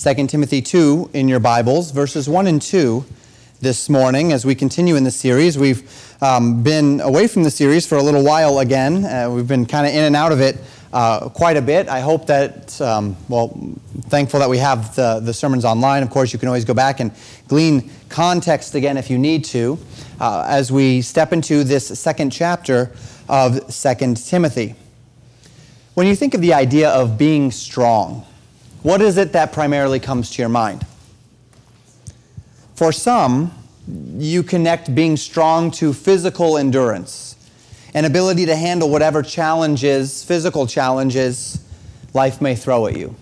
2 Timothy 2 in your Bibles, verses 1 and 2 this morning as we continue in the series. We've um, been away from the series for a little while again. Uh, we've been kind of in and out of it uh, quite a bit. I hope that, um, well, thankful that we have the, the sermons online. Of course, you can always go back and glean context again if you need to uh, as we step into this second chapter of 2 Timothy. When you think of the idea of being strong, what is it that primarily comes to your mind? For some, you connect being strong to physical endurance, an ability to handle whatever challenges, physical challenges, life may throw at you.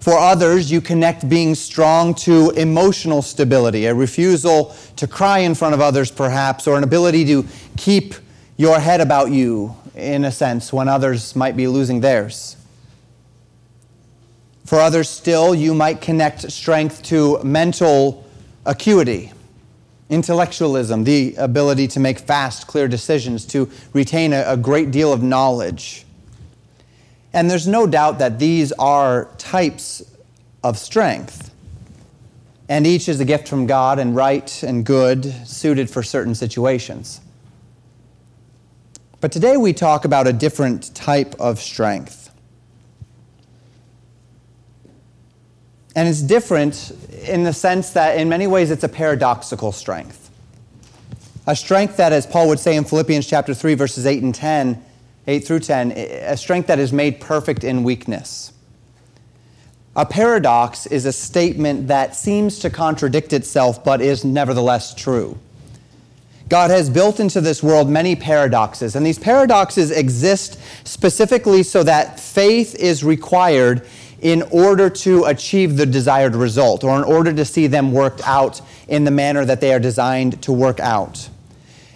For others, you connect being strong to emotional stability, a refusal to cry in front of others, perhaps, or an ability to keep your head about you, in a sense, when others might be losing theirs. For others still, you might connect strength to mental acuity, intellectualism, the ability to make fast, clear decisions, to retain a, a, great deal of knowledge. And there's no doubt that these are types of strength. And each is a gift from God and right and good, suited for certain situations. But today we talk about a different type of strength. And it's different in the sense that, in many ways, it's a paradoxical strength. A strength that, as Paul would say in Philippians chapter 3, verses 8 and 10, 8 through 10, a strength that is made perfect in weakness. A paradox is a statement that seems to contradict itself but is nevertheless true. God has built into this world many paradoxes, and these paradoxes exist specifically so that faith is required in order to achieve the desired result or in order to see them worked out in the manner that they are designed to work out.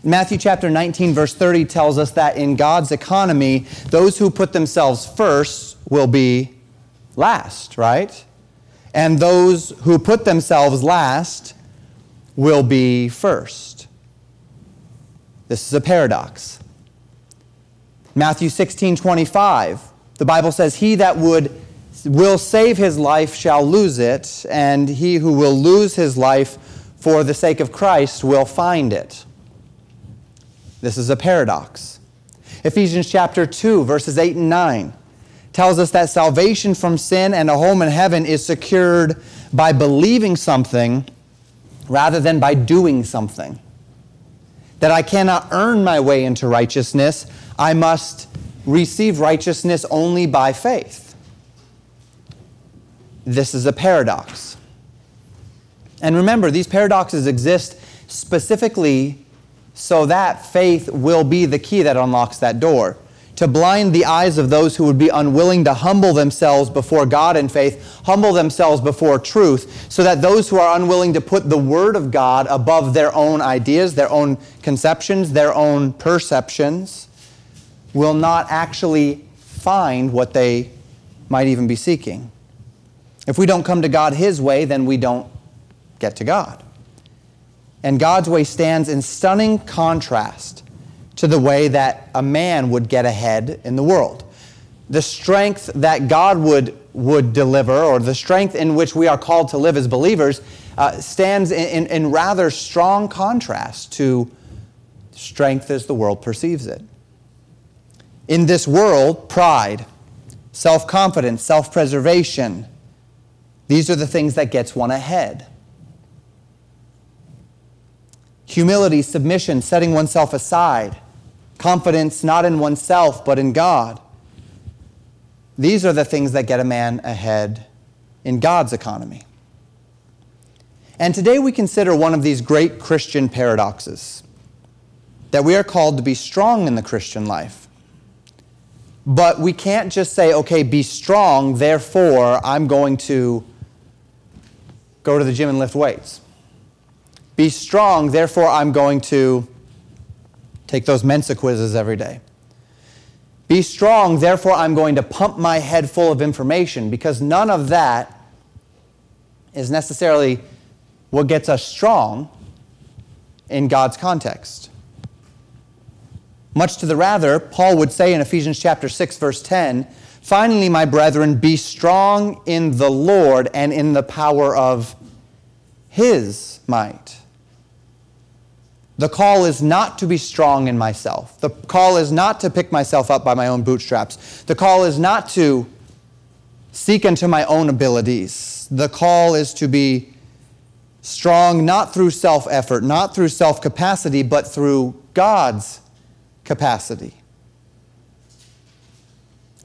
Matthew chapter 19, verse 30 tells us that in God's economy, those who put themselves first will be last, right? And those who put themselves last will be first. This is a paradox. Matthew 16, 25, the Bible says, He that would will save his life shall lose it, and he who will lose his life for the sake of Christ will find it. This is a paradox. Ephesians chapter 2, verses 8 and 9 tells us that salvation from sin and a home in heaven is secured by believing something rather than by doing something. That I cannot earn my way into righteousness, I must receive righteousness only by faith. This is a paradox. And remember, these paradoxes exist specifically so that faith will be the key that unlocks that door. To blind the eyes of those who would be unwilling to humble themselves before God in faith, humble themselves before truth, so that those who are unwilling to put the Word of God above their own ideas, their own conceptions, their own perceptions, will not actually find what they might even be seeking. If we don't come to God His way, then we don't get to God. And God's way stands in stunning contrast to the way that a man would get ahead in the world. The strength that God would, would deliver, or the strength in which we are called to live as believers, uh, stands in, in, in rather strong contrast to strength as the world perceives it. In this world, pride, self confidence, self preservation, these are the things that gets one ahead. Humility, submission, setting oneself aside, confidence not in oneself but in God. These are the things that get a man ahead in God's economy. And today we consider one of these great Christian paradoxes that we are called to be strong in the Christian life. But we can't just say, okay, be strong, therefore I'm going to go to the gym and lift weights. Be strong, therefore, I'm going to take those Mensa quizzes every day. Be strong, therefore, I'm going to pump my head full of information because none of that is necessarily what gets us strong in God's context. Much to the rather, Paul would say in Ephesians chapter 6 verse 10, Finally, my brethren, be strong in the Lord and in the power of his might. The call is not to be strong in myself. The call is not to pick myself up by my own bootstraps. The call is not to seek unto my own abilities. The call is to be strong not through self effort, not through self capacity, but through God's capacity.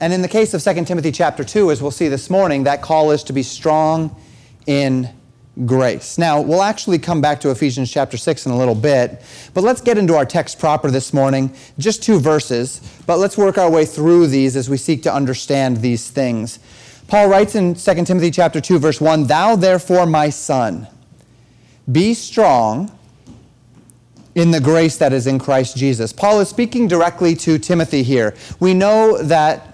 And in the case of 2 Timothy chapter 2, as we'll see this morning, that call is to be strong in grace. Now, we'll actually come back to Ephesians chapter 6 in a little bit, but let's get into our text proper this morning. Just two verses, but let's work our way through these as we seek to understand these things. Paul writes in 2 Timothy chapter 2 verse 1, "Thou therefore, my son, be strong in the grace that is in Christ Jesus." Paul is speaking directly to Timothy here. We know that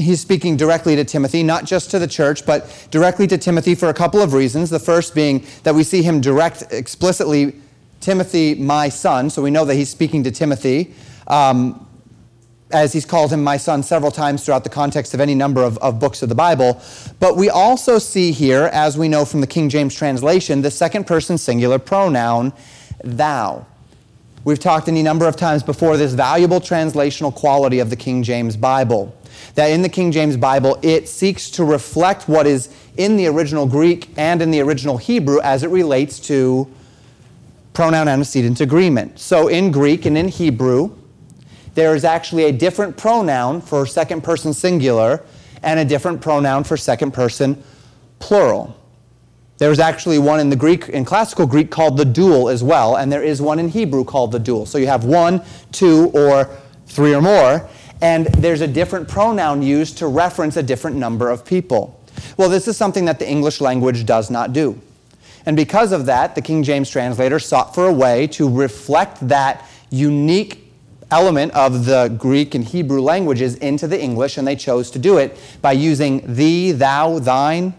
he's speaking directly to Timothy, not just to the church, but directly to Timothy for a couple of reasons. The first being that we see him direct explicitly, Timothy, my son. So we know that he's speaking to Timothy, um, as he's called him my son several times throughout the context of any number of, of books of the Bible. But we also see here, as we know from the King James translation, the second person singular pronoun, thou. We've talked any number of times before this valuable translational quality of the King James Bible that in the King James Bible, it seeks to reflect what is in the original Greek and in the original Hebrew as it relates to pronoun antecedent agreement. So in Greek and in Hebrew, there is actually a different pronoun for second person singular and a different pronoun for second person plural. There's actually one in the Greek, in classical Greek, called the dual as well, and there is one in Hebrew called the dual. So you have one, two, or three or more and there's a different pronoun used to reference a different number of people. Well, this is something that the English language does not do. And because of that, the King James translator sought for a way to reflect that unique element of the Greek and Hebrew languages into the English, and they chose to do it by using thee, thou, thine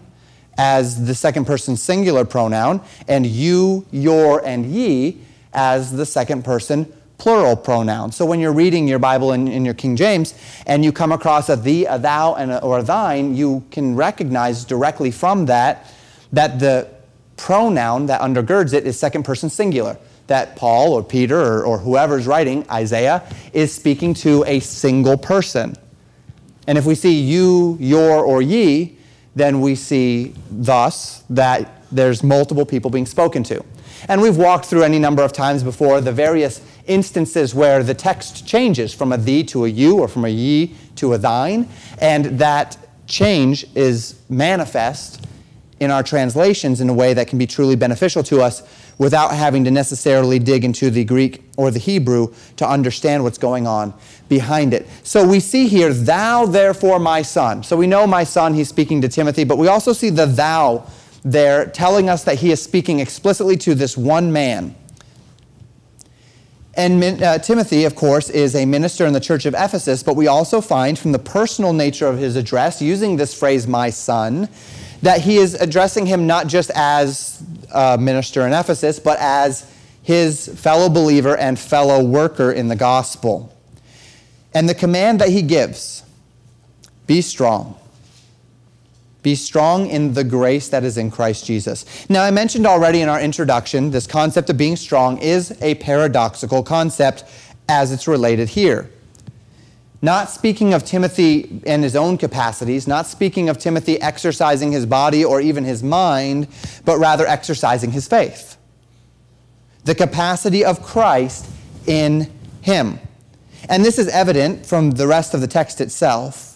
as the second person singular pronoun, and you, your, and ye as the second person plural pronoun. So when you're reading your Bible in, in your King James and you come across a thee, a thou, and a, or a thine, you can recognize directly from that that the pronoun that undergirds it is second person singular. That Paul or Peter or, or whoever's writing, Isaiah, is speaking to a single person. And if we see you, your, or ye, then we see thus that there's multiple people being spoken to. And we've walked through any number of times before the various instances where the text changes from a thee to a you or from a ye to a thine, and that change is manifest in our translations in a way that can be truly beneficial to us without having to necessarily dig into the Greek or the Hebrew to understand what's going on behind it. So we see here, thou therefore my son. So we know my son, he's speaking to Timothy, but we also see the thou there telling us that he is speaking explicitly to this one man. And uh, Timothy, of course, is a minister in the church of Ephesus, but we also find from the personal nature of his address, using this phrase, my son, that he is addressing him not just as a minister in Ephesus, but as his fellow believer and fellow worker in the gospel. And the command that he gives be strong be strong in the grace that is in Christ Jesus. Now, I mentioned already in our introduction, this concept of being strong is a paradoxical concept as it's related here. Not speaking of Timothy in his own capacities, not speaking of Timothy exercising his body or even his mind, but rather exercising his faith. The capacity of Christ in him. And this is evident from the rest of the text itself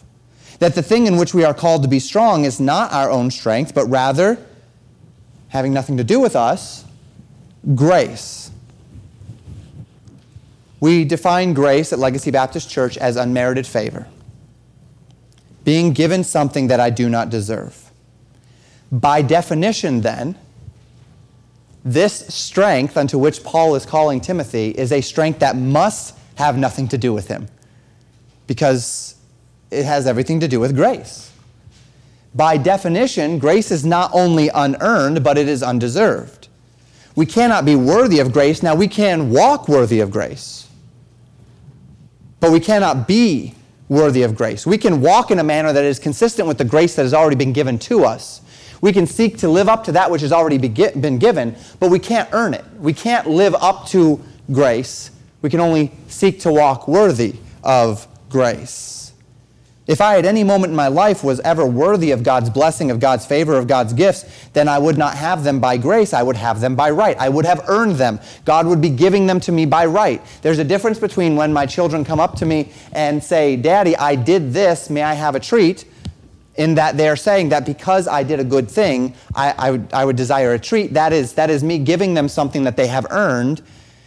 that the thing in which we are called to be strong is not our own strength, but rather, having nothing to do with us, grace. We define grace at Legacy Baptist Church as unmerited favor, being given something that I do not deserve. By definition, then, this strength unto which Paul is calling Timothy is a strength that must have nothing to do with him. Because it has everything to do with grace. By definition, grace is not only unearned, but it is undeserved. We cannot be worthy of grace. Now, we can walk worthy of grace, but we cannot be worthy of grace. We can walk in a manner that is consistent with the grace that has already been given to us. We can seek to live up to that which has already been given, but we can't earn it. We can't live up to grace. We can only seek to walk worthy of grace. If I at any moment in my life was ever worthy of God's blessing, of God's favor, of God's gifts, then I would not have them by grace. I would have them by right. I would have earned them. God would be giving them to me by right. There's a difference between when my children come up to me and say, Daddy, I did this, may I have a treat? In that they're saying that because I did a good thing, I, I, would, I would desire a treat. That is, that is me giving them something that they have earned,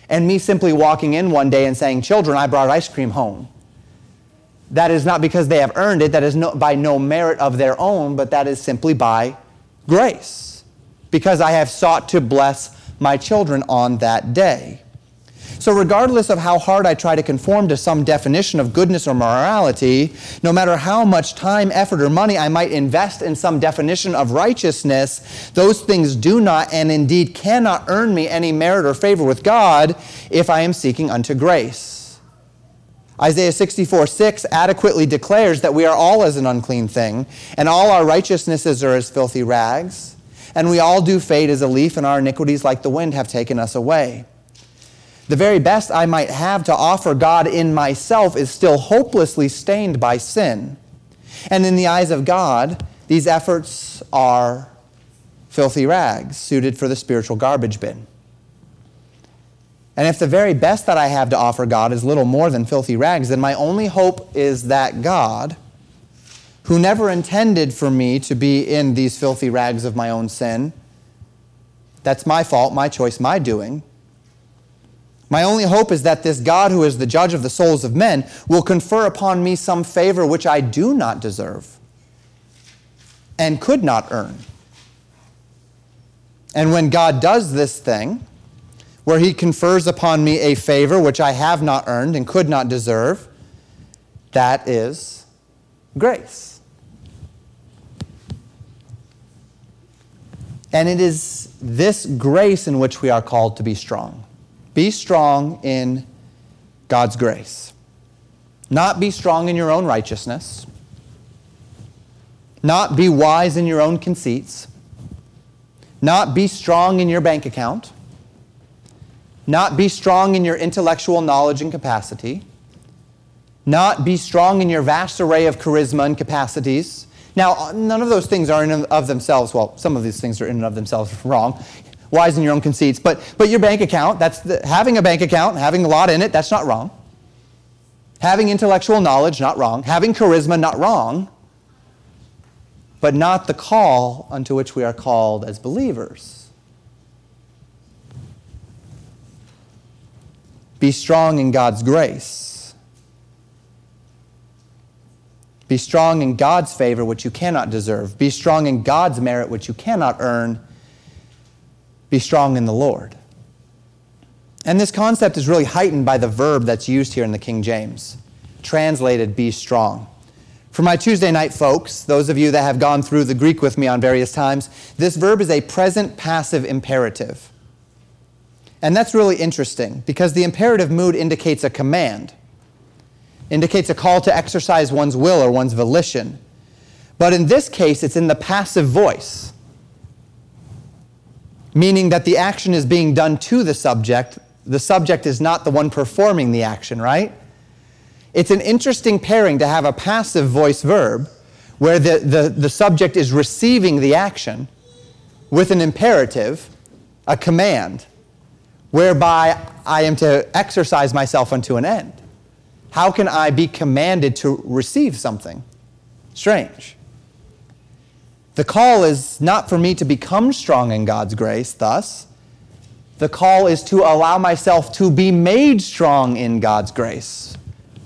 and me simply walking in one day and saying, Children, I brought ice cream home that is not because they have earned it, that is no, by no merit of their own, but that is simply by grace, because I have sought to bless my children on that day. So, regardless of how hard I try to conform to some definition of goodness or morality, no matter how much time, effort, or money I might invest in some definition of righteousness, those things do not and indeed cannot earn me any merit or favor with God if I am seeking unto grace. Isaiah 64 6 adequately declares that we are all as an unclean thing, and all our righteousnesses are as filthy rags, and we all do fade as a leaf, and our iniquities, like the wind, have taken us away. The very best I might have to offer God in myself is still hopelessly stained by sin. And in the eyes of God, these efforts are filthy rags suited for the spiritual garbage bin. And if the very best that I have to offer God is little more than filthy rags, then my only hope is that God, who never intended for me to be in these filthy rags of my own sin, that's my fault, my choice, my doing. My only hope is that this God, who is the judge of the souls of men, will confer upon me some favor which I do not deserve and could not earn. And when God does this thing, where he confers upon me a favor which I have not earned and could not deserve. That is grace. And it is this grace in which we are called to be strong. Be strong in God's grace. Not be strong in your own righteousness. Not be wise in your own conceits. Not be strong in your bank account not be strong in your intellectual knowledge and capacity, not be strong in your vast array of charisma and capacities. Now, none of those things are in and of themselves, well, some of these things are in and of themselves wrong. Wise in your own conceits, but, but your bank account, that's the, having a bank account, having a lot in it, that's not wrong. Having intellectual knowledge, not wrong. Having charisma, not wrong. But not the call unto which we are called as believers. Be strong in God's grace. Be strong in God's favor, which you cannot deserve. Be strong in God's merit, which you cannot earn. Be strong in the Lord. And this concept is really heightened by the verb that's used here in the King James, translated be strong. For my Tuesday night folks, those of you that have gone through the Greek with me on various times, this verb is a present passive imperative. And that's really interesting because the imperative mood indicates a command, indicates a call to exercise one's will or one's volition. But in this case, it's in the passive voice, meaning that the action is being done to the subject. The subject is not the one performing the action, right? It's an interesting pairing to have a passive voice verb where the, the, the subject is receiving the action with an imperative, a command whereby I am to exercise myself unto an end. How can I be commanded to receive something? Strange. The call is not for me to become strong in God's grace, thus. The call is to allow myself to be made strong in God's grace.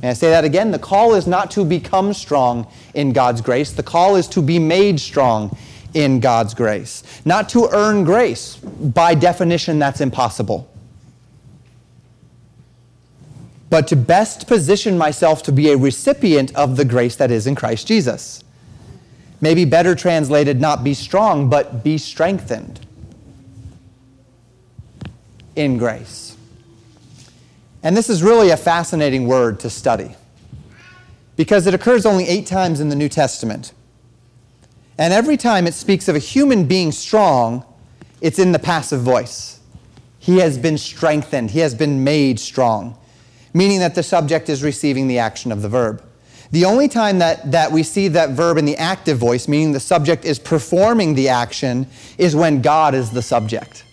May I say that again? The call is not to become strong in God's grace. The call is to be made strong in God's grace. Not to earn grace. By definition, that's impossible but to best position myself to be a recipient of the grace that is in Christ Jesus. Maybe better translated, not be strong, but be strengthened in grace. And this is really a fascinating word to study. because it occurs only eight times in the New Testament. And every time it speaks of a human being strong, it's in the passive voice. He has been strengthened, he has been made strong, meaning that the subject is receiving the action of the verb. The only time that, that we see that verb in the active voice, meaning the subject is performing the action, is when God is the subject.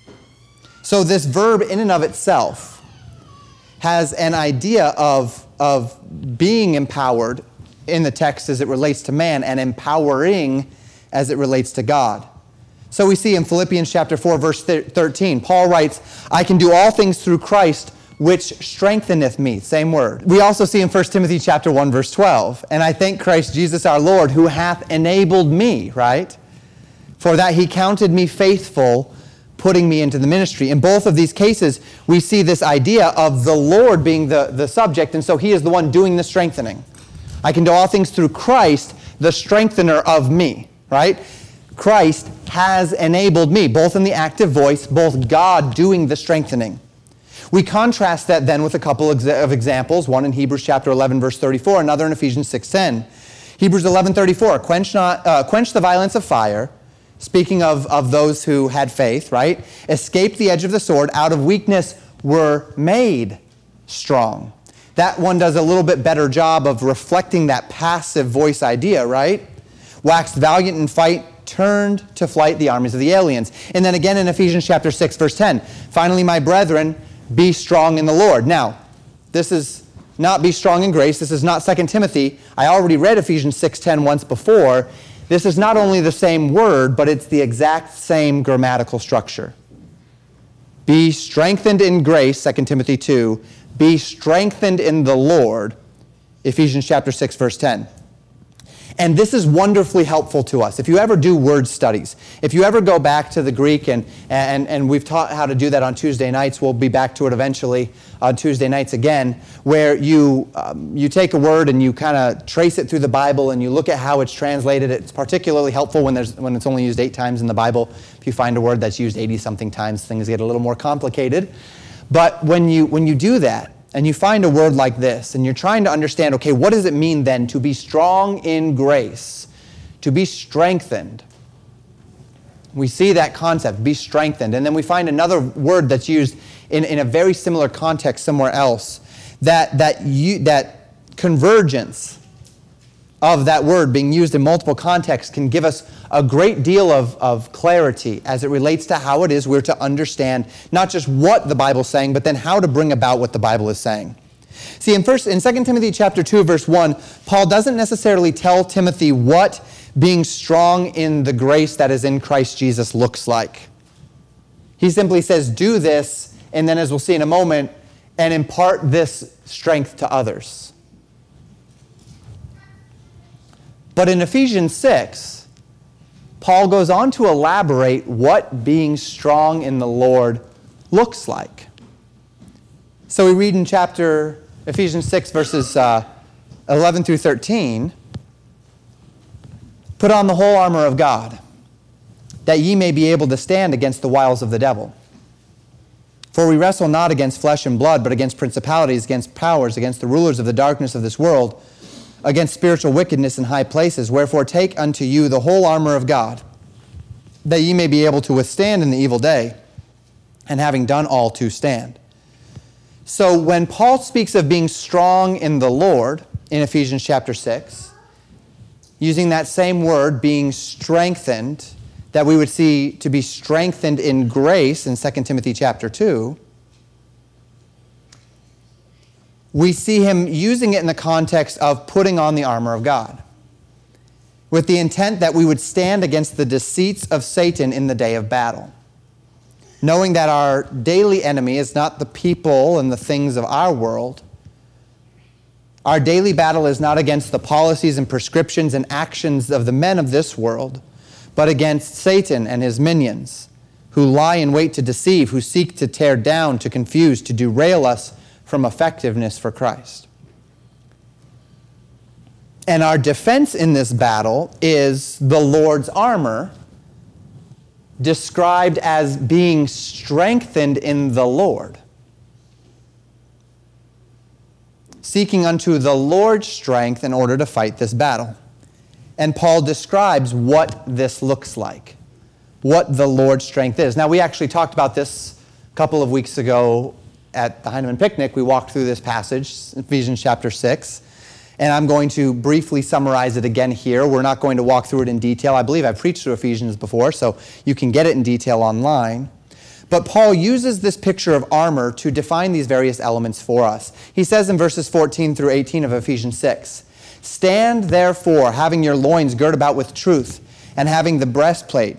So, this verb in and of itself has an idea of, of being empowered in the text as it relates to man and empowering as it relates to God. So we see in Philippians chapter 4 verse 13, Paul writes, "I can do all things through Christ which strengtheneth me." Same word. We also see in 1 Timothy chapter 1 verse 12, "And I thank Christ Jesus our Lord who hath enabled me," right? For that he counted me faithful putting me into the ministry. In both of these cases, we see this idea of the Lord being the, the subject, and so he is the one doing the strengthening. I can do all things through Christ, the strengthener of me, right? Christ has enabled me, both in the active voice, both God doing the strengthening. We contrast that then with a couple of examples, one in Hebrews chapter 11 verse 34, another in Ephesians 6:10. Hebrews 11:34, quench not uh, quench the violence of fire, speaking of, of those who had faith, right? Escaped the edge of the sword, out of weakness were made strong. That one does a little bit better job of reflecting that passive voice idea, right? Waxed valiant in fight, turned to flight the armies of the aliens. And then again in Ephesians chapter 6, verse 10. Finally, my brethren, be strong in the Lord. Now, this is not be strong in grace. This is not 2 Timothy. I already read Ephesians 6:10 once before. This is not only the same word, but it's the exact same grammatical structure. Be strengthened in grace, 2 Timothy 2. Be strengthened in the Lord, Ephesians chapter 6, verse 10. And this is wonderfully helpful to us. If you ever do word studies, if you ever go back to the Greek, and, and, and we've taught how to do that on Tuesday nights, we'll be back to it eventually on Tuesday nights again, where you, um, you take a word and you kind of trace it through the Bible and you look at how it's translated. It's particularly helpful when, there's, when it's only used eight times in the Bible. If you find a word that's used 80 something times, things get a little more complicated. But when you, when you do that, and you find a word like this, and you're trying to understand, okay, what does it mean then to be strong in grace, to be strengthened? We see that concept, be strengthened. And then we find another word that's used in, in a very similar context somewhere else that, that, you, that convergence of that word being used in multiple contexts can give us a great deal of, of clarity as it relates to how it is we're to understand not just what the Bible's saying, but then how to bring about what the Bible is saying. See, in, first, in 2 Timothy chapter 2, verse 1, Paul doesn't necessarily tell Timothy what being strong in the grace that is in Christ Jesus looks like. He simply says, do this, and then as we'll see in a moment, and impart this strength to others. But in Ephesians 6, Paul goes on to elaborate what being strong in the Lord looks like. So we read in chapter Ephesians 6, verses uh, 11 through 13 Put on the whole armor of God, that ye may be able to stand against the wiles of the devil. For we wrestle not against flesh and blood, but against principalities, against powers, against the rulers of the darkness of this world against spiritual wickedness in high places. Wherefore, take unto you the whole armor of God, that ye may be able to withstand in the evil day, and having done all to stand. So, when Paul speaks of being strong in the Lord in Ephesians chapter 6, using that same word, being strengthened, that we would see to be strengthened in grace in 2 Timothy chapter 2, we see him using it in the context of putting on the armor of God, with the intent that we would stand against the deceits of Satan in the day of battle. Knowing that our daily enemy is not the people and the things of our world. Our daily battle is not against the policies and prescriptions and actions of the men of this world, but against Satan and his minions, who lie in wait to deceive, who seek to tear down, to confuse, to derail us from effectiveness for Christ. And our defense in this battle is the Lord's armor, described as being strengthened in the Lord. seeking unto the Lord's strength in order to fight this battle. And Paul describes what this looks like, what the Lord's strength is. Now, we actually talked about this a couple of weeks ago at the Heinemann picnic. We walked through this passage, Ephesians chapter 6. And I'm going to briefly summarize it again here. We're not going to walk through it in detail. I believe I've preached through Ephesians before, so you can get it in detail online. But Paul uses this picture of armor to define these various elements for us. He says in verses 14 through 18 of Ephesians 6 Stand therefore, having your loins girt about with truth, and having the breastplate,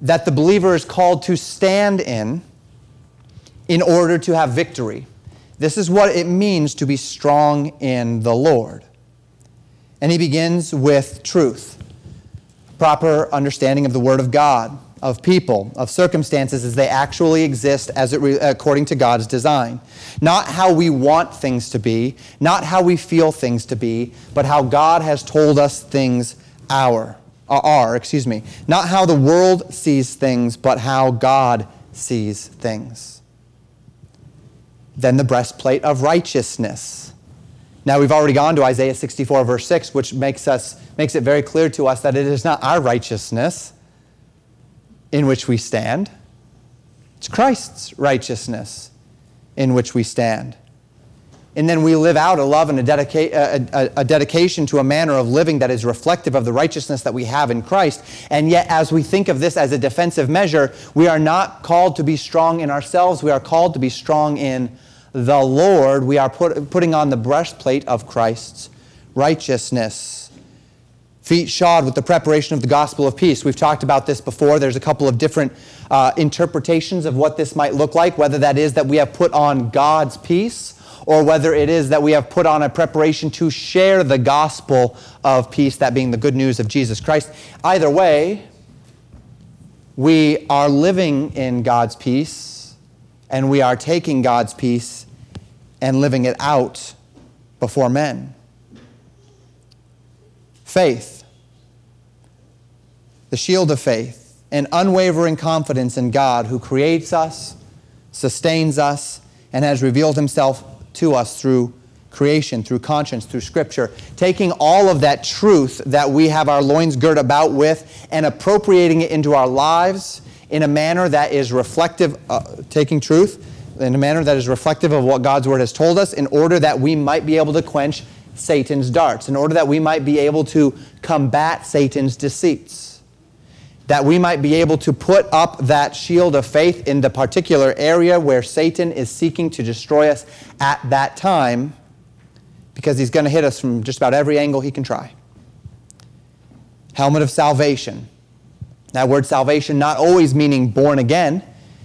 that the believer is called to stand in in order to have victory. This is what it means to be strong in the Lord. And he begins with truth, proper understanding of the Word of God of people, of circumstances as they actually exist as it re- according to God's design. Not how we want things to be, not how we feel things to be, but how God has told us things are, Uh, are, excuse me. Not how the world sees things, but how God sees things. Then the breastplate of righteousness. Now we've already gone to Isaiah 64 verse 6 which makes us makes it very clear to us that it is not our righteousness in which we stand. It's Christ's righteousness in which we stand. And then we live out a love and a, dedica- a, a, a, dedication to a manner of living that is reflective of the righteousness that we have in Christ. And yet, as we think of this as a defensive measure, we are not called to be strong in ourselves. We are called to be strong in the Lord. We are put, putting on the breastplate of Christ's righteousness feet shod with the preparation of the gospel of peace. We've talked about this before. There's a couple of different uh, interpretations of what this might look like, whether that is that we have put on God's peace or whether it is that we have put on a preparation to share the gospel of peace, that being the good news of Jesus Christ. Either way, we are living in God's peace and we are taking God's peace and living it out before men. Faith the shield of faith, and unwavering confidence in God who creates us, sustains us, and has revealed himself to us through creation, through conscience, through scripture, taking all of that truth that we have our loins girt about with and appropriating it into our lives in a manner that is reflective, uh, taking truth in a manner that is reflective of what God's word has told us in order that we might be able to quench Satan's darts, in order that we might be able to combat Satan's deceits that we might be able to put up that shield of faith in the particular area where Satan is seeking to destroy us at that time, because he's going to hit us from just about every angle he can try. Helmet of salvation. That word salvation not always meaning born again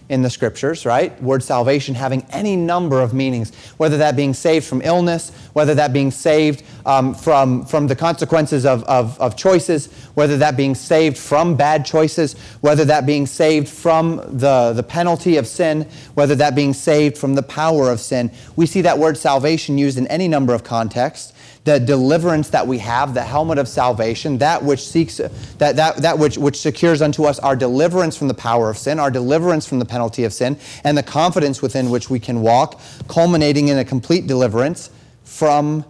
in the scriptures, right? Word salvation having any number of meanings, whether that being saved from illness, whether that being saved um, from, from the consequences of, of, of choices, whether that being saved from bad choices, whether that being saved from the, the penalty of sin, whether that being saved from the power of sin. We see that word salvation used in any number of contexts the deliverance that we have, the helmet of salvation, that which seeks that, that, that which, which secures unto us our deliverance from the power of sin, our deliverance from the penalty of sin, and the confidence within which we can walk, culminating in a complete deliverance from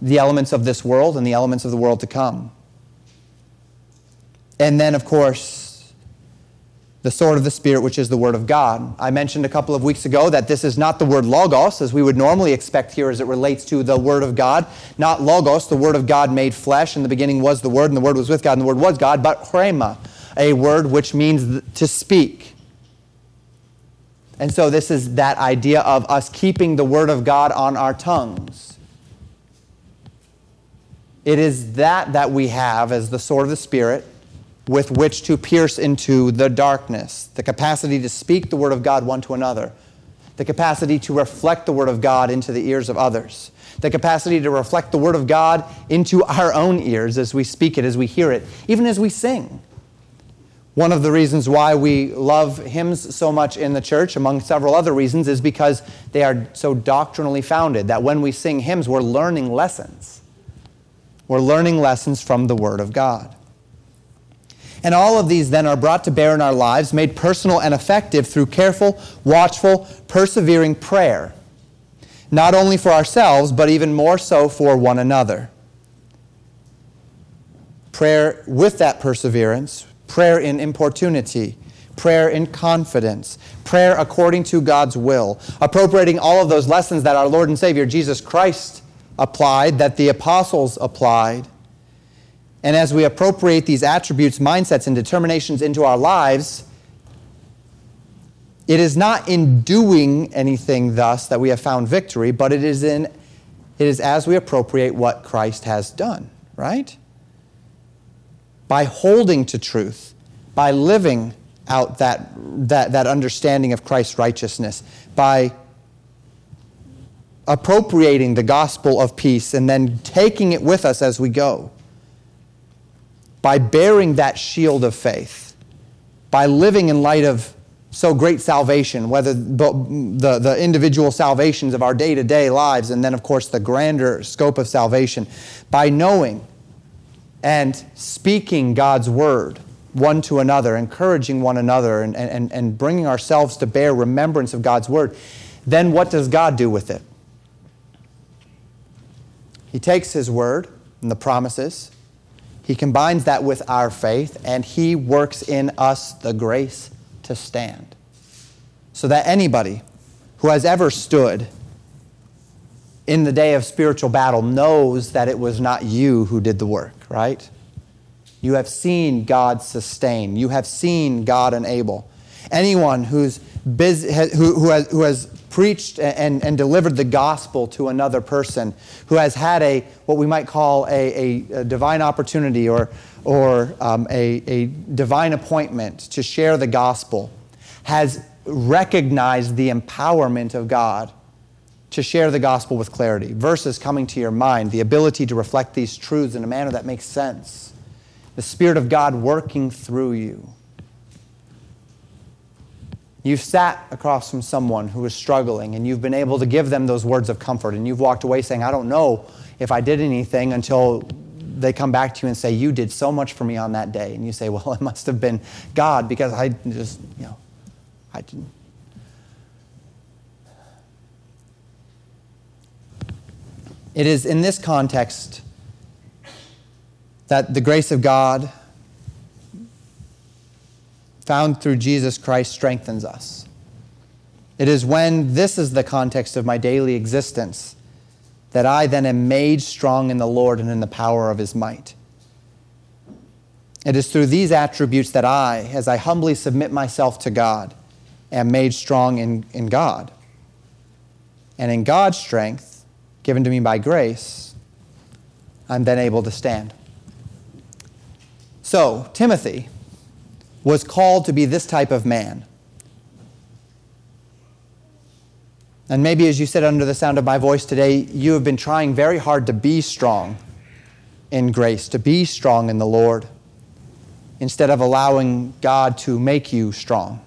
the elements of this world and the elements of the world to come. And then, of course, the sword of the Spirit, which is the Word of God. I mentioned a couple of weeks ago that this is not the word logos, as we would normally expect here as it relates to the Word of God. Not logos, the Word of God made flesh. In the beginning was the Word, and the Word was with God, and the Word was God, but rhema, a word which means to speak. And so this is that idea of us keeping the Word of God on our tongues. It is that that we have as the sword of the Spirit with which to pierce into the darkness, the capacity to speak the word of God one to another, the capacity to reflect the Word of God into the ears of others, the capacity to reflect the Word of God into our own ears as we speak it, as we hear it, even as we sing. One of the reasons why we love hymns so much in the church, among several other reasons, is because they are so doctrinally founded that when we sing hymns, we're learning lessons. We're learning lessons from the Word of God. And all of these then are brought to bear in our lives, made personal and effective through careful, watchful, persevering prayer, not only for ourselves, but even more so for one another. Prayer with that perseverance, prayer in importunity, prayer in confidence, prayer according to God's will, appropriating all of those lessons that our Lord and Savior Jesus Christ applied, that the apostles applied and as we appropriate these attributes, mindsets, and determinations into our lives, it is not in doing anything thus that we have found victory, but it is in it is as we appropriate what Christ has done, right? By holding to truth, by living out that, that, that understanding of Christ's righteousness, by appropriating the gospel of peace and then taking it with us as we go by bearing that shield of faith, by living in light of so great salvation, whether the, the individual salvations of our day to day lives, and then, of course, the grander scope of salvation, by knowing and speaking God's word one to another, encouraging one another, and, and, and bringing ourselves to bear remembrance of God's word, then what does God do with it? He takes His word and the promises, he combines that with our faith, and He works in us the grace to stand. So that anybody who has ever stood in the day of spiritual battle knows that it was not you who did the work, right? You have seen God sustain, you have seen God enable. Anyone who's busy, who, who, has, who has preached and, and delivered the gospel to another person who has had a what we might call a, a, a divine opportunity or, or um, a, a divine appointment to share the gospel has recognized the empowerment of God to share the gospel with clarity. Verses coming to your mind, the ability to reflect these truths in a manner that makes sense, the Spirit of God working through you. You've sat across from someone who is struggling and you've been able to give them those words of comfort and you've walked away saying, I don't know if I did anything until they come back to you and say, You did so much for me on that day. And you say, Well, it must have been God because I just, you know, I didn't. It is in this context that the grace of God found through Jesus Christ strengthens us. It is when this is the context of my daily existence that I then am made strong in the Lord and in the power of his might. It is through these attributes that I, as I humbly submit myself to God, am made strong in, in God. And in God's strength, given to me by grace, I'm then able to stand. So, Timothy, was called to be this type of man. And maybe as you sit under the sound of my voice today, you have been trying very hard to be strong in grace, to be strong in the Lord, instead of allowing God to make you strong.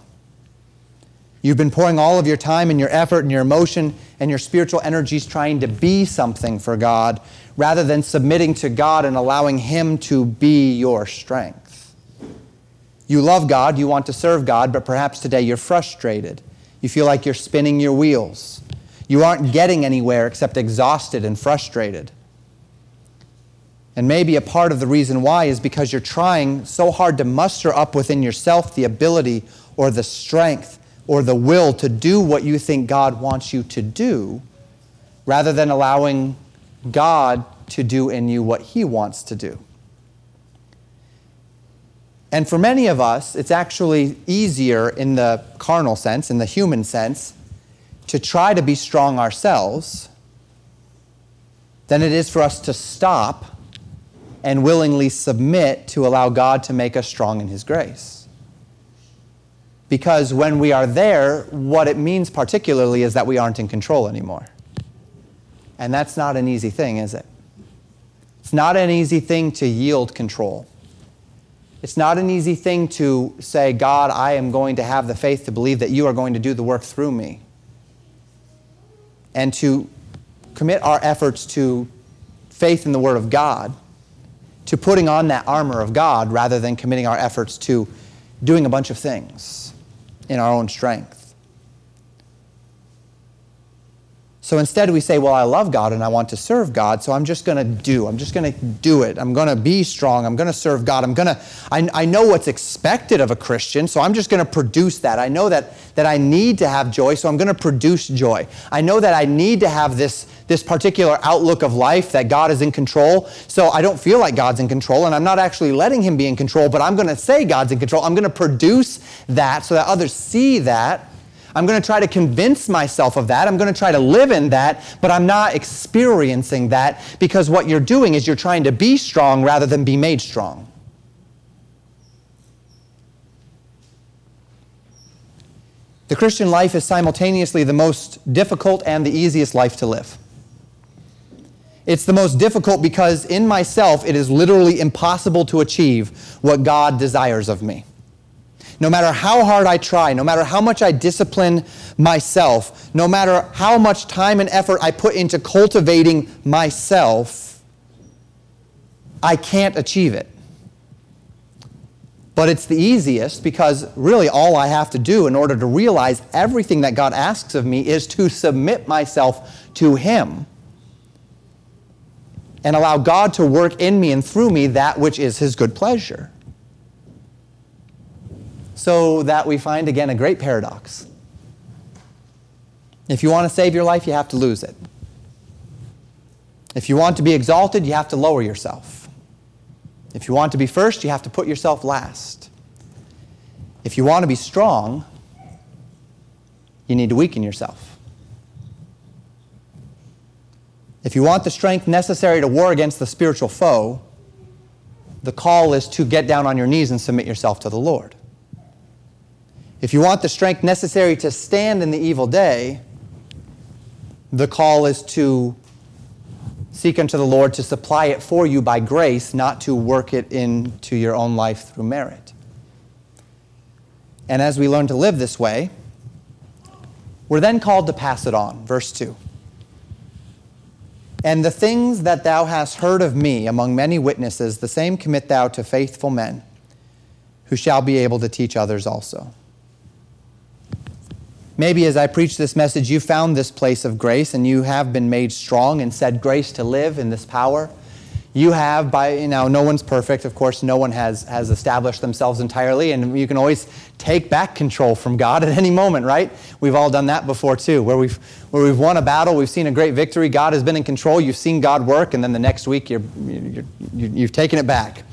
You've been pouring all of your time and your effort and your emotion and your spiritual energies trying to be something for God rather than submitting to God and allowing Him to be your strength. You love God, you want to serve God, but perhaps today you're frustrated. You feel like you're spinning your wheels. You aren't getting anywhere except exhausted and frustrated. And maybe a part of the reason why is because you're trying so hard to muster up within yourself the ability or the strength or the will to do what you think God wants you to do rather than allowing God to do in you what He wants to do. And for many of us, it's actually easier in the carnal sense, in the human sense, to try to be strong ourselves than it is for us to stop and willingly submit to allow God to make us strong in His grace. Because when we are there, what it means particularly is that we aren't in control anymore. And that's not an easy thing, is it? It's not an easy thing to yield control. It's not an easy thing to say, God, I am going to have the faith to believe that you are going to do the work through me. And to commit our efforts to faith in the Word of God, to putting on that armor of God rather than committing our efforts to doing a bunch of things in our own strength. So instead, we say, Well, I love God and I want to serve God, so I'm just going to do. I'm just going to do it. I'm going to be strong. I'm going to serve God. I'm going to, I, know what's expected of a Christian, so I'm just going to produce that. I know that, that I need to have joy, so I'm going to produce joy. I know that I need to have this, this particular outlook of life that God is in control, so I don't feel like God's in control, and I'm not actually letting Him be in control, but I'm going to say God's in control. I'm going to produce that so that others see that I'm going to try to convince myself of that. I'm going to try to live in that, but I'm not experiencing that because what you're doing is you're trying to be strong rather than be made strong. The Christian life is simultaneously the most difficult and the easiest life to live. It's the most difficult because in myself it is literally impossible to achieve what God desires of me no matter how hard I try, no matter how much I discipline myself, no matter how much time and effort I put into cultivating myself, I can't achieve it. But it's the easiest because really all I have to do in order to realize everything that God asks of me is to submit myself to Him and allow God to work in me and through me that which is His good pleasure so that we find again a great paradox. If you want to save your life, you have to lose it. If you want to be exalted, you have to lower yourself. If you want to be first, you have to put yourself last. If you want to be strong, you need to weaken yourself. If you want the strength necessary to war against the spiritual foe, the call is to get down on your knees and submit yourself to the Lord. If you want the strength necessary to stand in the evil day, the call is to seek unto the Lord to supply it for you by grace, not to work it into your own life through merit. And as we learn to live this way, we're then called to pass it on. Verse 2. And the things that thou hast heard of me among many witnesses, the same commit thou to faithful men, who shall be able to teach others also. Maybe as I preach this message, you found this place of grace and you have been made strong and said grace to live in this power. You have, by, you know, no one's perfect. Of course, no one has, has established themselves entirely, and you can always take back control from God at any moment, right? We've all done that before, too, where we've, where we've won a battle, we've seen a great victory, God has been in control, you've seen God work, and then the next week you're, you're, you've taken it back.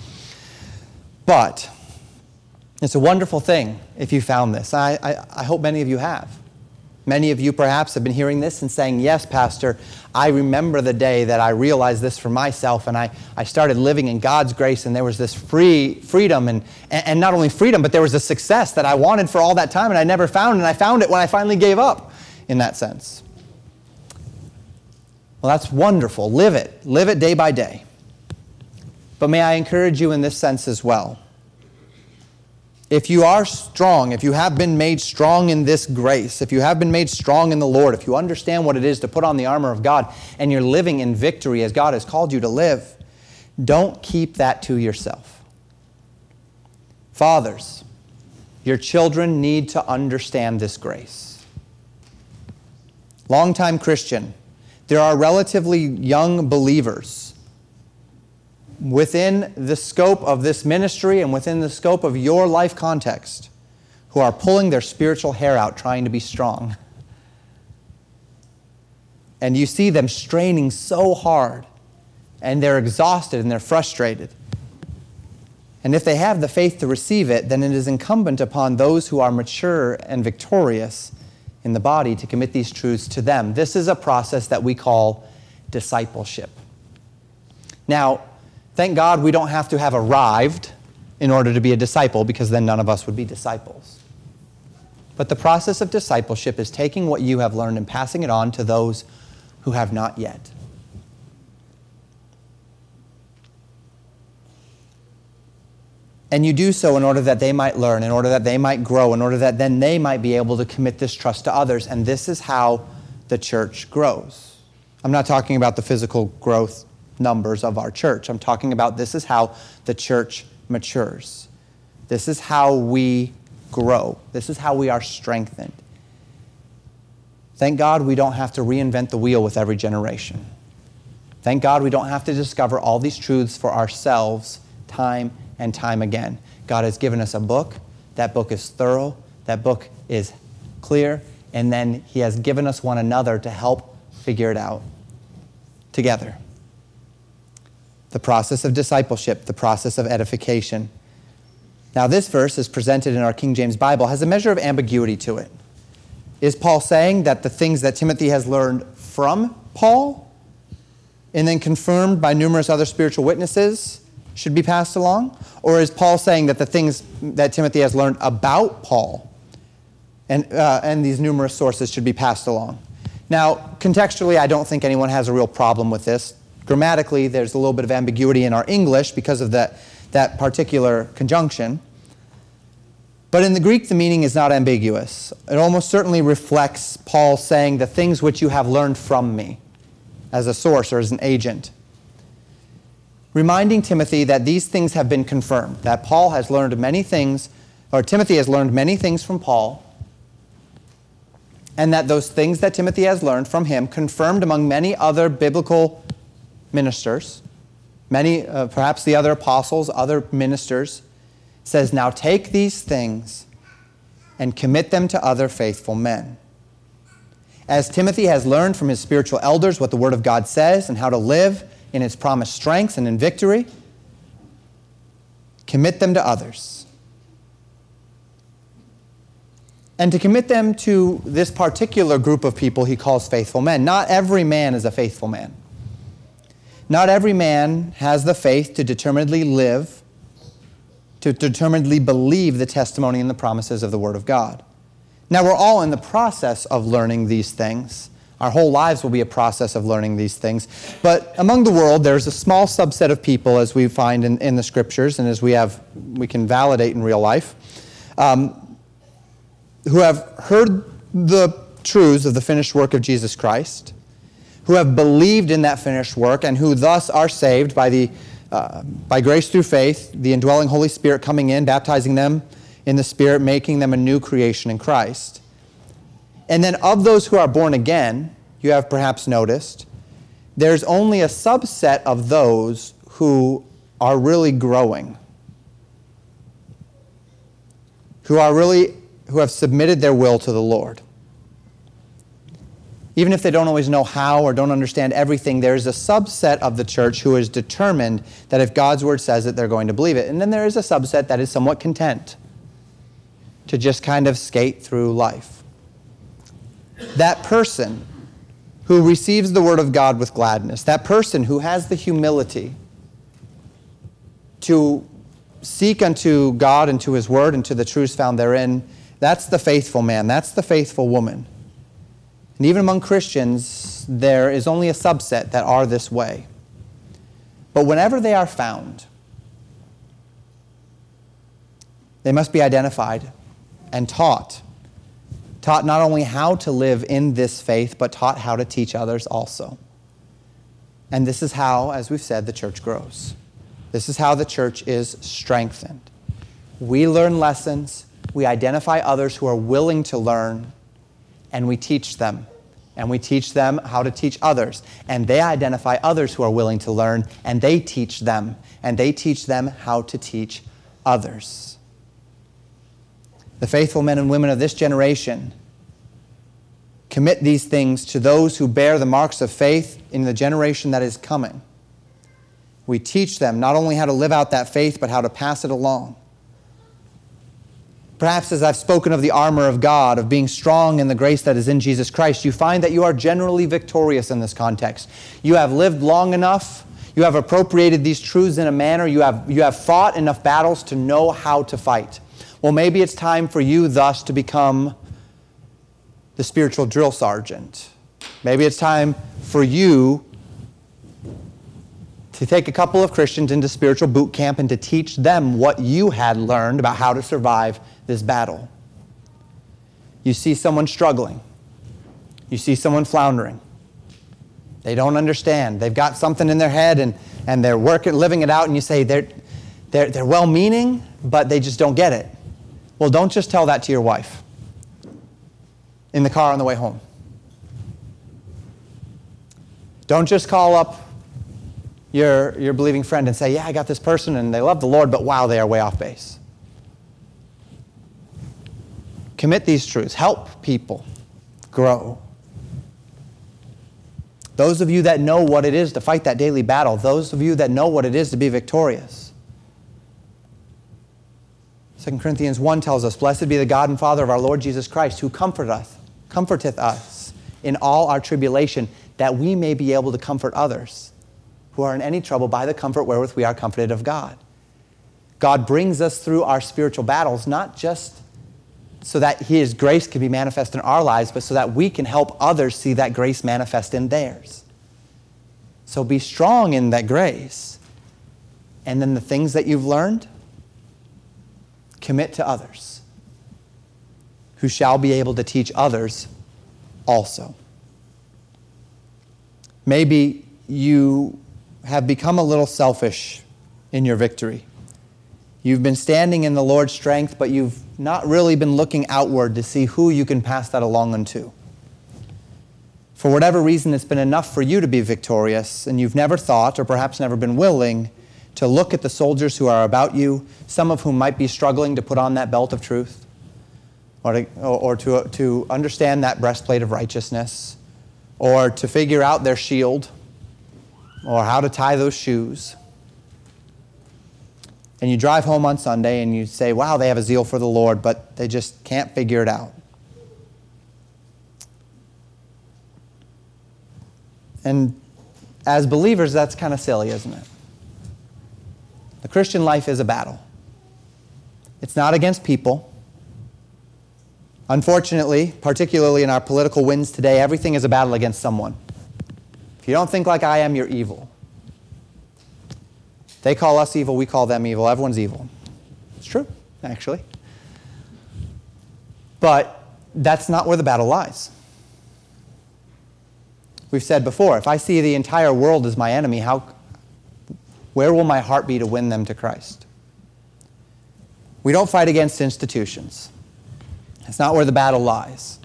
But it's a wonderful thing if you found this. I, I, I, hope many of you have. Many of you perhaps have been hearing this and saying, Yes, Pastor, I remember the day that I realized this for myself and I, I started living in God's grace and there was this free freedom and, and not only freedom, but there was a success that I wanted for all that time and I never found and I found it when I finally gave up in that sense. Well, that's wonderful. Live it. Live it day by day. But may I encourage you in this sense as well if you are strong, if you have been made strong in this grace, if you have been made strong in the Lord, if you understand what it is to put on the armor of God and you're living in victory as God has called you to live, don't keep that to yourself. Fathers, your children need to understand this grace. Longtime Christian, there are relatively young believers within the scope of this ministry and within the scope of your life context who are pulling their spiritual hair out trying to be strong. And you see them straining so hard, and they're exhausted and they're frustrated. And if they have the faith to receive it, then it is incumbent upon those who are mature and victorious in the body to commit these truths to them. This is a process that we call discipleship. Now, Thank God we don't have to have arrived in order to be a disciple because then none of us would be disciples. But the process of discipleship is taking what you have learned and passing it on to those who have not yet. And you do so in order that they might learn, in order that they might grow, in order that then they might be able to commit this trust to others. And this is how the church grows. I'm not talking about the physical growth numbers of our church. I'm talking about this is how the church matures. This is how we grow. This is how we are strengthened. Thank God we don't have to reinvent the wheel with every generation. Thank God we don't have to discover all these truths for ourselves time and time again. God has given us a book. That book is thorough. That book is clear. And then He has given us one another to help figure it out together. The process of discipleship, the process of edification. Now, this verse is presented in our King James Bible, has a measure of ambiguity to it. Is Paul saying that the things that Timothy has learned from Paul and then confirmed by numerous other spiritual witnesses should be passed along? Or is Paul saying that the things that Timothy has learned about Paul and, uh, and these numerous sources should be passed along? Now, contextually, I don't think anyone has a real problem with this. Grammatically, there's a little bit of ambiguity in our English because of that, that particular conjunction. But in the Greek, the meaning is not ambiguous. It almost certainly reflects Paul saying, The things which you have learned from me as a source or as an agent reminding Timothy that these things have been confirmed, that Paul has learned many things, or Timothy has learned many things from Paul, and that those things that Timothy has learned from him, confirmed among many other biblical ministers, many, uh, perhaps the other apostles, other ministers, says, Now take these things and commit them to other faithful men. As Timothy has learned from his spiritual elders what the Word of God says and how to live, in its promised strength and in victory. Commit them to others. And to commit them to this particular group of people he calls faithful men. Not every man is a faithful man. Not every man has the faith to determinedly live, to determinedly believe the testimony and the promises of the Word of God. Now, we're all in the process of learning these things. Our whole lives will be a process of learning these things. But among the world, there's a small subset of people, as we find in, in the scriptures and as we, have, we can validate in real life, um, who have heard the truths of the finished work of Jesus Christ, who have believed in that finished work, and who thus are saved by, the, uh, by grace through faith, the indwelling Holy Spirit coming in, baptizing them in the Spirit, making them a new creation in Christ. And then of those who are born again, you have perhaps noticed, there's only a subset of those who are really growing, who are really who have submitted their will to the Lord. Even if they don't always know how or don't understand everything, there's a subset of the church who is determined that if God's word says it, they're going to believe it. And then there is a subset that is somewhat content to just kind of skate through life that person who receives the word of God with gladness, that person who has the humility to seek unto God and to his word and to the truths found therein, that's the faithful man, that's the faithful woman. And even among Christians, there is only a subset that are this way. But whenever they are found, they must be identified and taught taught not only how to live in this faith, but taught how to teach others also. And this is how, as we've said, the church grows. This is how the church is strengthened. We learn lessons, we identify others who are willing to learn, and we teach them. And we teach them how to teach others. And they identify others who are willing to learn, and they teach them. And they teach them how to teach others the faithful men and women of this generation commit these things to those who bear the marks of faith in the generation that is coming. We teach them not only how to live out that faith, but how to pass it along. Perhaps as I've spoken of the armor of God, of being strong in the grace that is in Jesus Christ, you find that you are generally victorious in this context. You have lived long enough, you have appropriated these truths in a manner, you have, you have fought enough battles to know how to fight. Well, maybe it's time for you thus to become the spiritual drill sergeant. Maybe it's time for you to take a couple of Christians into spiritual boot camp and to teach them what you had learned about how to survive this battle. You see someone struggling, you see someone floundering. They don't understand. They've got something in their head and, and they're working, living it out, and you say they're, they're, they're well meaning, but they just don't get it. Well, don't just tell that to your wife in the car on the way home. Don't just call up your, your believing friend and say, Yeah, I got this person and they love the Lord, but wow, they are way off base. Commit these truths, help people grow. Those of you that know what it is to fight that daily battle, those of you that know what it is to be victorious. 2 Corinthians 1 tells us, Blessed be the God and Father of our Lord Jesus Christ, who comforteth, comforteth us in all our tribulation, that we may be able to comfort others who are in any trouble by the comfort wherewith we are comforted of God. God brings us through our spiritual battles, not just so that His grace can be manifest in our lives, but so that we can help others see that grace manifest in theirs. So be strong in that grace. And then the things that you've learned, commit to others who shall be able to teach others also. Maybe you have become a little selfish in your victory. You've been standing in the Lord's strength, but you've not really been looking outward to see who you can pass that along unto. For whatever reason, it's been enough for you to be victorious, and you've never thought, or perhaps never been willing, to look at the soldiers who are about you, some of whom might be struggling to put on that belt of truth, or to, or to, to understand that breastplate of righteousness, or to figure out their shield or how to tie those shoes. And you drive home on Sunday and you say, wow, they have a zeal for the Lord, but they just can't figure it out. And as believers, that's kind of silly, isn't it? The Christian life is a battle. It's not against people. Unfortunately, particularly in our political winds today, everything is a battle against someone you don't think like I am, you're evil. They call us evil, we call them evil. Everyone's evil. It's true, actually. But that's not where the battle lies. We've said before, if I see the entire world as my enemy, how, where will my heart be to win them to Christ? We don't fight against institutions. That's not where the battle lies.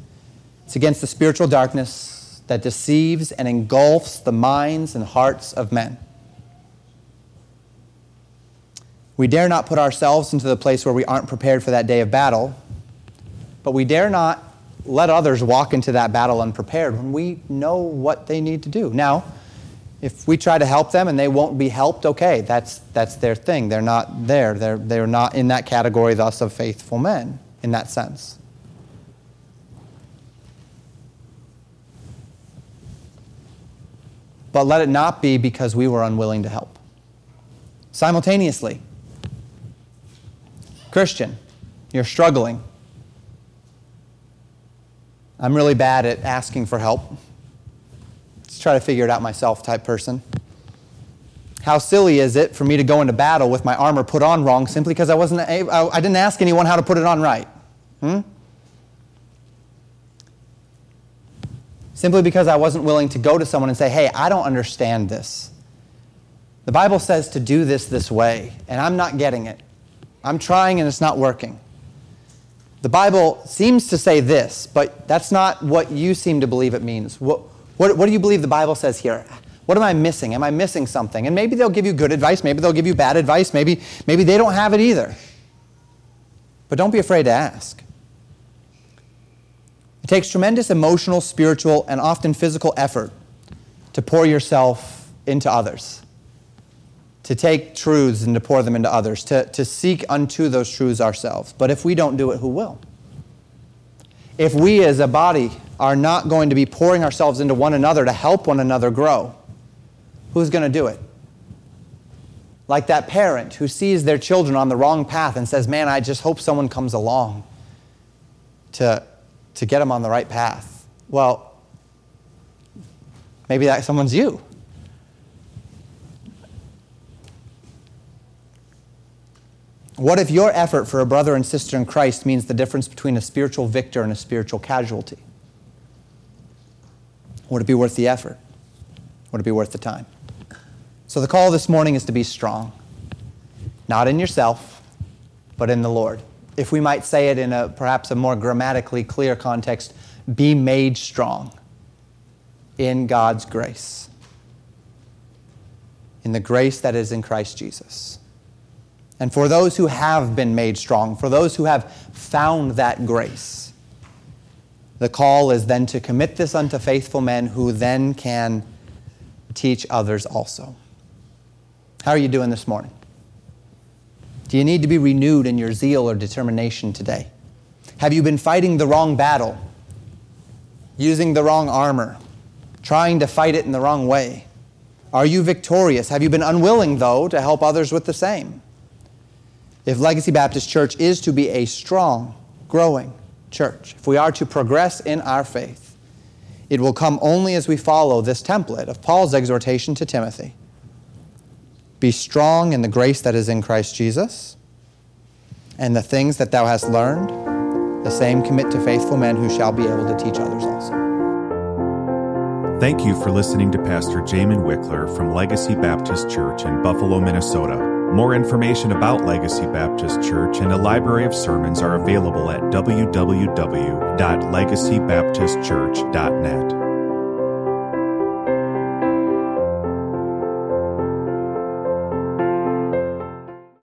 It's against the spiritual darkness that deceives and engulfs the minds and hearts of men. We dare not put ourselves into the place where we aren't prepared for that day of battle, but we dare not let others walk into that battle unprepared when we know what they need to do. Now, if we try to help them and they won't be helped, okay, that's, that's their thing. They're not there. They're, they're not in that category, thus, of faithful men in that sense. But let it not be because we were unwilling to help. Simultaneously, Christian, you're struggling. I'm really bad at asking for help. Let's try to figure it out myself type person. How silly is it for me to go into battle with my armor put on wrong simply because I wasn't I didn't ask anyone how to put it on right? Hmm? Simply because I wasn't willing to go to someone and say, hey, I don't understand this. The Bible says to do this this way, and I'm not getting it. I'm trying and it's not working. The Bible seems to say this, but that's not what you seem to believe it means. What, what, what do you believe the Bible says here? What am I missing? Am I missing something? And maybe they'll give you good advice, maybe they'll give you bad advice, maybe, maybe they don't have it either. But don't be afraid to ask. Takes tremendous emotional, spiritual, and often physical effort to pour yourself into others, to take truths and to pour them into others, to, to seek unto those truths ourselves. But if we don't do it, who will? If we as a body are not going to be pouring ourselves into one another to help one another grow, who's going to do it? Like that parent who sees their children on the wrong path and says, Man, I just hope someone comes along to to get them on the right path. Well, maybe that someone's you. What if your effort for a brother and sister in Christ means the difference between a spiritual victor and a spiritual casualty? Would it be worth the effort? Would it be worth the time? So, the call this morning is to be strong, not in yourself, but in the Lord. If we might say it in a perhaps a more grammatically clear context, be made strong in God's grace, in the grace that is in Christ Jesus. And for those who have been made strong, for those who have found that grace, the call is then to commit this unto faithful men who then can teach others also. How are you doing this morning? Do you need to be renewed in your zeal or determination today? Have you been fighting the wrong battle, using the wrong armor, trying to fight it in the wrong way? Are you victorious? Have you been unwilling, though, to help others with the same? if Legacy Baptist Church is to be a strong, growing church, if we are to progress in our faith, it will come only as we follow this template of Paul's exhortation to Timothy. Be strong in the grace that is in Christ Jesus, and the things that thou hast learned, the same commit to faithful men who shall be able to teach others also. Thank you for listening to Pastor Jamin Wickler from Legacy Baptist Church in Buffalo, Minnesota. More information about Legacy Baptist Church and a library of sermons are available at www.legacybaptistchurch.net.